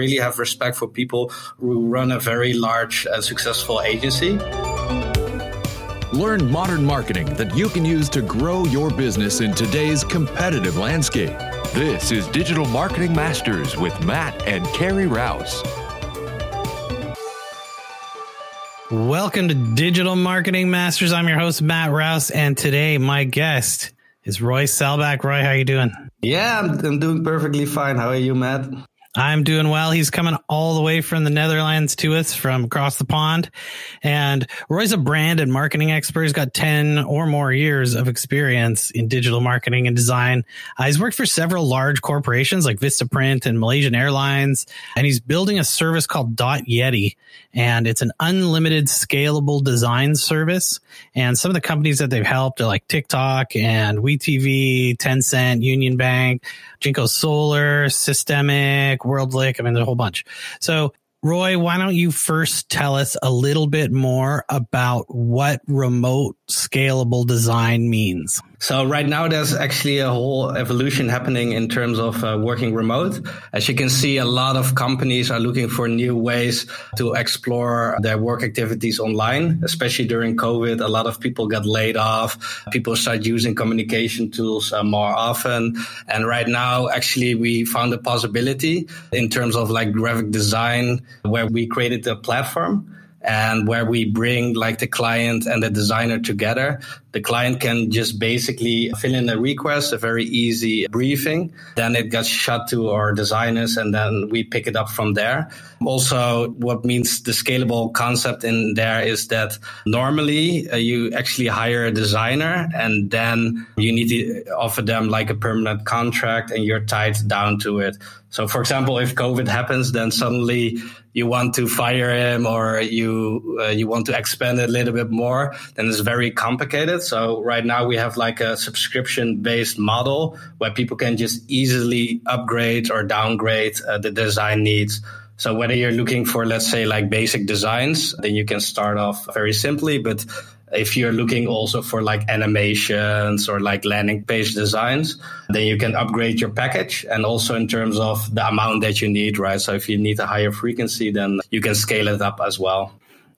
really have respect for people who run a very large, uh, successful agency. Learn modern marketing that you can use to grow your business in today's competitive landscape. This is Digital Marketing Masters with Matt and Carrie Rouse. Welcome to Digital Marketing Masters. I'm your host Matt Rouse, and today my guest is Roy Selbach. Roy, how are you doing? Yeah, I'm, I'm doing perfectly fine. How are you, Matt? I'm doing well. He's coming all the way from the Netherlands to us from across the pond. And Roy's a brand and marketing expert. He's got 10 or more years of experience in digital marketing and design. Uh, he's worked for several large corporations like Vistaprint and Malaysian Airlines. And he's building a service called Dot Yeti. And it's an unlimited scalable design service. And some of the companies that they've helped are like TikTok and WeTV, Tencent, Union Bank, Jinko Solar, Systemic, WorldLick. I mean, there's a whole bunch. So Roy, why don't you first tell us a little bit more about what remote scalable design means? So right now there's actually a whole evolution happening in terms of uh, working remote. As you can see, a lot of companies are looking for new ways to explore their work activities online, especially during COVID. A lot of people got laid off. People start using communication tools uh, more often. And right now, actually, we found a possibility in terms of like graphic design where we created a platform and where we bring like the client and the designer together. The client can just basically fill in a request, a very easy briefing. Then it gets shot to our designers and then we pick it up from there. Also, what means the scalable concept in there is that normally uh, you actually hire a designer and then you need to offer them like a permanent contract and you're tied down to it. So, for example, if COVID happens, then suddenly you want to fire him or you uh, you want to expand it a little bit more, then it's very complicated. So, right now we have like a subscription based model where people can just easily upgrade or downgrade uh, the design needs. So whether you're looking for, let's say, like basic designs, then you can start off very simply. But if you're looking also for like animations or like landing page designs, then you can upgrade your package. And also in terms of the amount that you need, right? So if you need a higher frequency, then you can scale it up as well.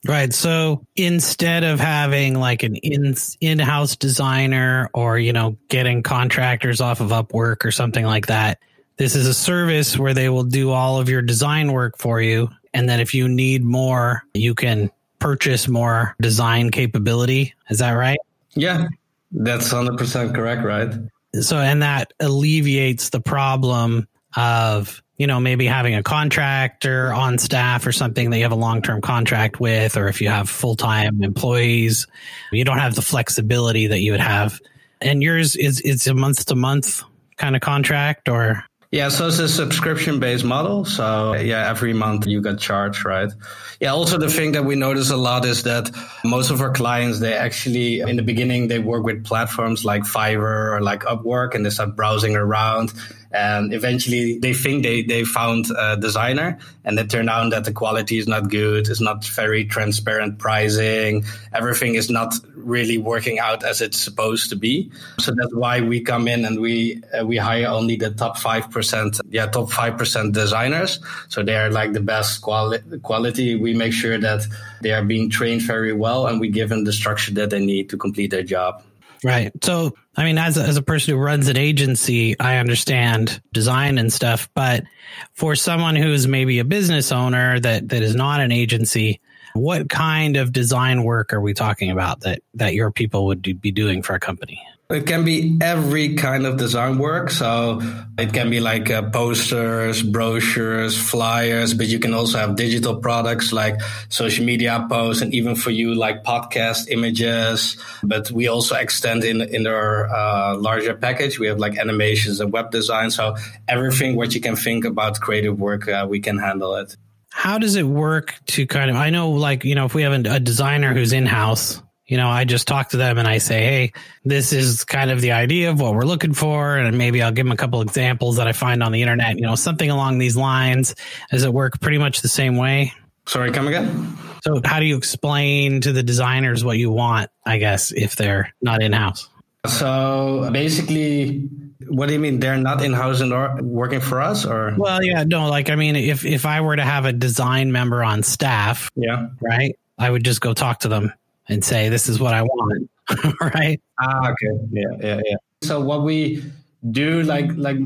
Right. So instead of having like an in in-house designer or, you know, getting contractors off of Upwork or something like that, this is a service where they will do all of your design work for you. And then if you need more, you can purchase more design capability. Is that right? Yeah, that's 100% correct, right? So, and that alleviates the problem of, you know, maybe having a contractor on staff or something that you have a long term contract with, or if you have full time employees, you don't have the flexibility that you would have. And yours is, it's a month to month kind of contract or? Yeah, so it's a subscription based model. So yeah, every month you get charged, right? Yeah, also the thing that we notice a lot is that most of our clients, they actually, in the beginning, they work with platforms like Fiverr or like Upwork and they start browsing around and eventually they think they, they found a designer and it turned out that the quality is not good. It's not very transparent pricing. Everything is not really working out as it's supposed to be. So that's why we come in and we, uh, we hire only the top 5%, yeah, top 5% designers. So they are like the best quali- quality. We make sure that they are being trained very well and we give them the structure that they need to complete their job. Right. So, I mean, as a, as a person who runs an agency, I understand design and stuff, but for someone who's maybe a business owner that, that is not an agency, what kind of design work are we talking about that, that your people would be doing for a company? It can be every kind of design work. So it can be like uh, posters, brochures, flyers, but you can also have digital products like social media posts and even for you like podcast images. But we also extend in, in our uh, larger package. We have like animations and web design. So everything what you can think about creative work, uh, we can handle it. How does it work to kind of, I know like, you know, if we have a designer who's in house, you know, I just talk to them and I say, Hey, this is kind of the idea of what we're looking for. And maybe I'll give them a couple examples that I find on the internet, you know, something along these lines. Does it work pretty much the same way? Sorry, come again? So how do you explain to the designers what you want, I guess, if they're not in house? So basically, What do you mean they're not in house and working for us, or? Well, yeah, no. Like, I mean, if if I were to have a design member on staff, yeah, right, I would just go talk to them and say, "This is what I want," right? Ah, okay, yeah, yeah, yeah. So what we do like like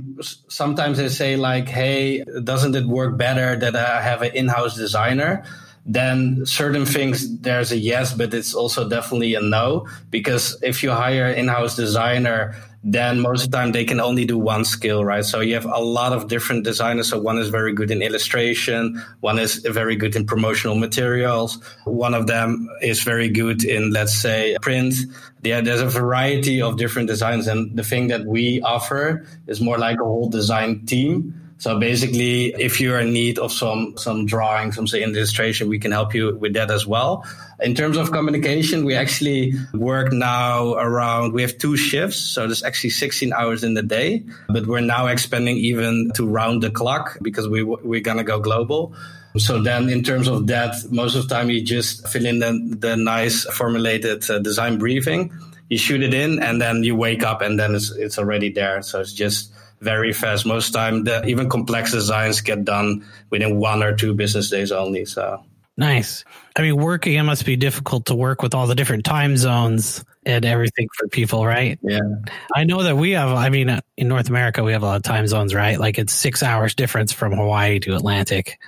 sometimes they say like hey doesn't it work better that i have an in-house designer then certain things there's a yes, but it's also definitely a no because if you hire an in-house designer, then most of the time they can only do one skill, right? So you have a lot of different designers. So one is very good in illustration, one is very good in promotional materials, one of them is very good in, let's say, print. Yeah, there's a variety of different designs, and the thing that we offer is more like a whole design team so basically, if you're in need of some some drawing, some say illustration, we can help you with that as well. In terms of communication, we actually work now around. We have two shifts, so there's actually 16 hours in the day. But we're now expanding even to round the clock because we we're gonna go global. So then, in terms of that, most of the time you just fill in the, the nice formulated uh, design briefing. You shoot it in, and then you wake up, and then it's it's already there. So it's just very fast. Most time, the, even complex designs get done within one or two business days only. So nice. I mean, working it must be difficult to work with all the different time zones and everything for people, right? Yeah. I know that we have. I mean, uh, in North America, we have a lot of time zones, right? Like it's six hours difference from Hawaii to Atlantic.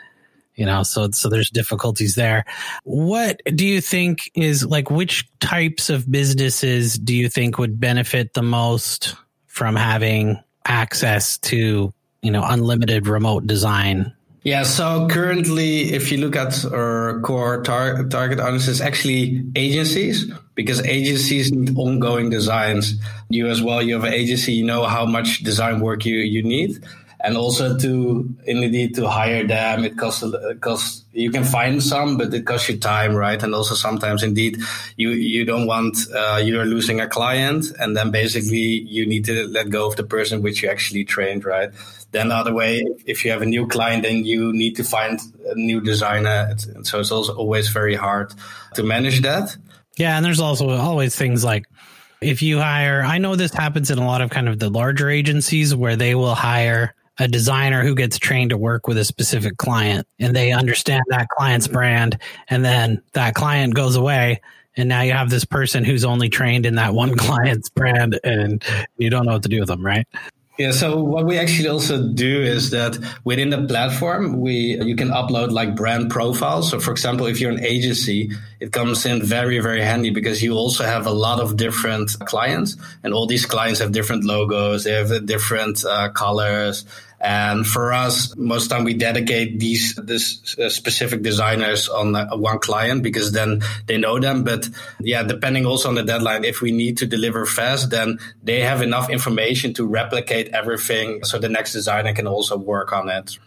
You know, so so there's difficulties there. What do you think is like? Which types of businesses do you think would benefit the most from having access to you know unlimited remote design. Yeah so currently if you look at our core tar- target audience is actually agencies because agencies need ongoing designs. You as well you have an agency you know how much design work you you need and also to indeed to hire them. It costs costs you can find some but it costs you time right? And also sometimes indeed you you don't want uh, you're losing a client and then basically you need to let go of the person which you actually trained right? Then the other way if you have a new client then you need to find a new designer. So it's also always very hard to manage that. Yeah and there's also always things like if you hire i know this happens in a lot of kind of the larger agencies where they will hire a designer who gets trained to work with a specific client and they understand that client's brand and then that client goes away and now you have this person who's only trained in that one client's brand and you don't know what to do with them right yeah, so what we actually also do is that within the platform, we you can upload like brand profiles. So for example, if you're an agency, it comes in very, very handy because you also have a lot of different clients and all these clients have different logos, they have different uh, colors, and for us, most time we dedicate these this uh, specific designers on uh, one client because then they know them. But yeah, depending also on the deadline, if we need to deliver fast, then they have enough information to replicate everything, so the next designer can also work on it.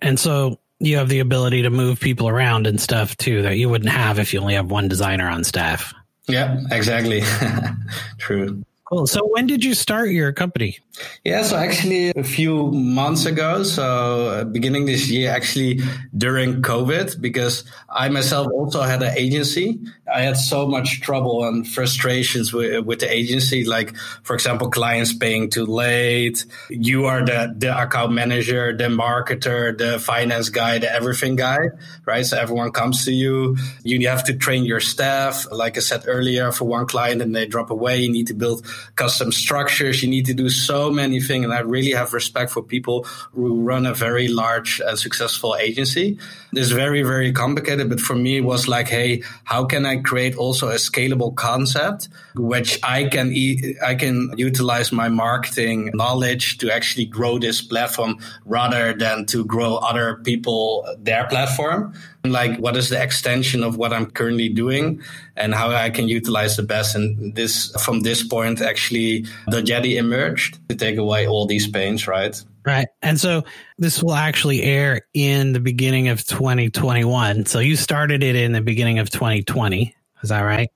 And so you have the ability to move people around and stuff too that you wouldn't have if you only have one designer on staff. Yeah, exactly. True. Cool. So when did you start your company? Yeah, so actually a few months ago, so uh, beginning this year, actually during COVID, because I myself also had an agency. I had so much trouble and frustrations with, with the agency. Like, for example, clients paying too late. You are the, the account manager, the marketer, the finance guy, the everything guy, right? So everyone comes to you. You have to train your staff. Like I said earlier, for one client and they drop away, you need to build custom structures. You need to do so many things. And I really have respect for people who run a very large and successful agency. It's very, very complicated. But for me, it was like, hey, how can I create also a scalable concept which I can e- I can utilize my marketing knowledge to actually grow this platform rather than to grow other people their platform like what is the extension of what I'm currently doing and how I can utilize the best. And this, from this point, actually, Dot Yeti emerged to take away all these pains, right? Right. And so this will actually air in the beginning of 2021. So you started it in the beginning of 2020. Is that right?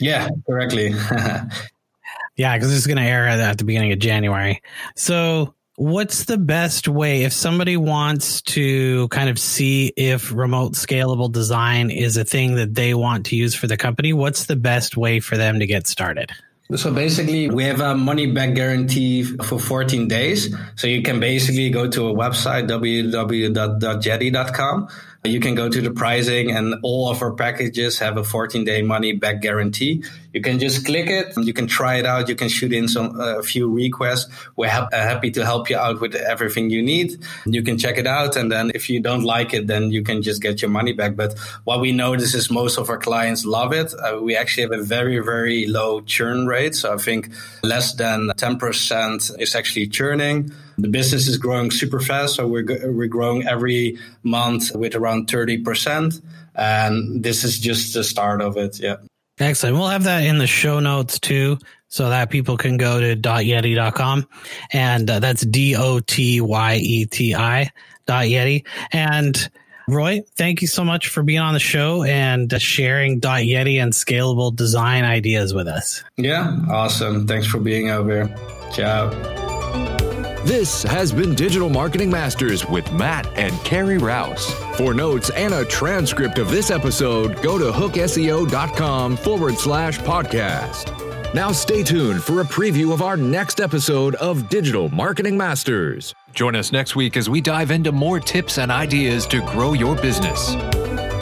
Yeah, correctly. yeah, because it's going to air at the beginning of January. So what's the best way if somebody wants to kind of see if remote scalable design is a thing that they want to use for the company what's the best way for them to get started So basically, we have a money back guarantee for 14 days. So you can basically go to a website, www.dotyeti.com, you can go to the pricing and all of our packages have a 14 day money back guarantee. You can just click it. You can try it out. You can shoot in some a uh, few requests. We're ha- uh, happy to help you out with everything you need. You can check it out. And then if you don't like it, then you can just get your money back. But what we notice is most of our clients love it. Uh, we actually have a very, very low churn rate. So I think less than 10% is actually churning. The business is growing super fast. So we're, we're growing every month with around 30%. And this is just the start of it. Yeah. Excellent. We'll have that in the show notes too, so that people can go to .yeti.com and uh, that's D O T Y E T I dot Yeti. And Roy, thank you so much for being on the show and uh, sharing .yeti and scalable design ideas with us. Yeah, awesome. Thanks for being over here. Ciao. This has been Digital Marketing Masters with Matt and Carrie Rouse. For notes and a transcript of this episode, go to hookseo.com forward slash podcast. Now stay tuned for a preview of our next episode of Digital Marketing Masters. Join us next week as we dive into more tips and ideas to grow your business.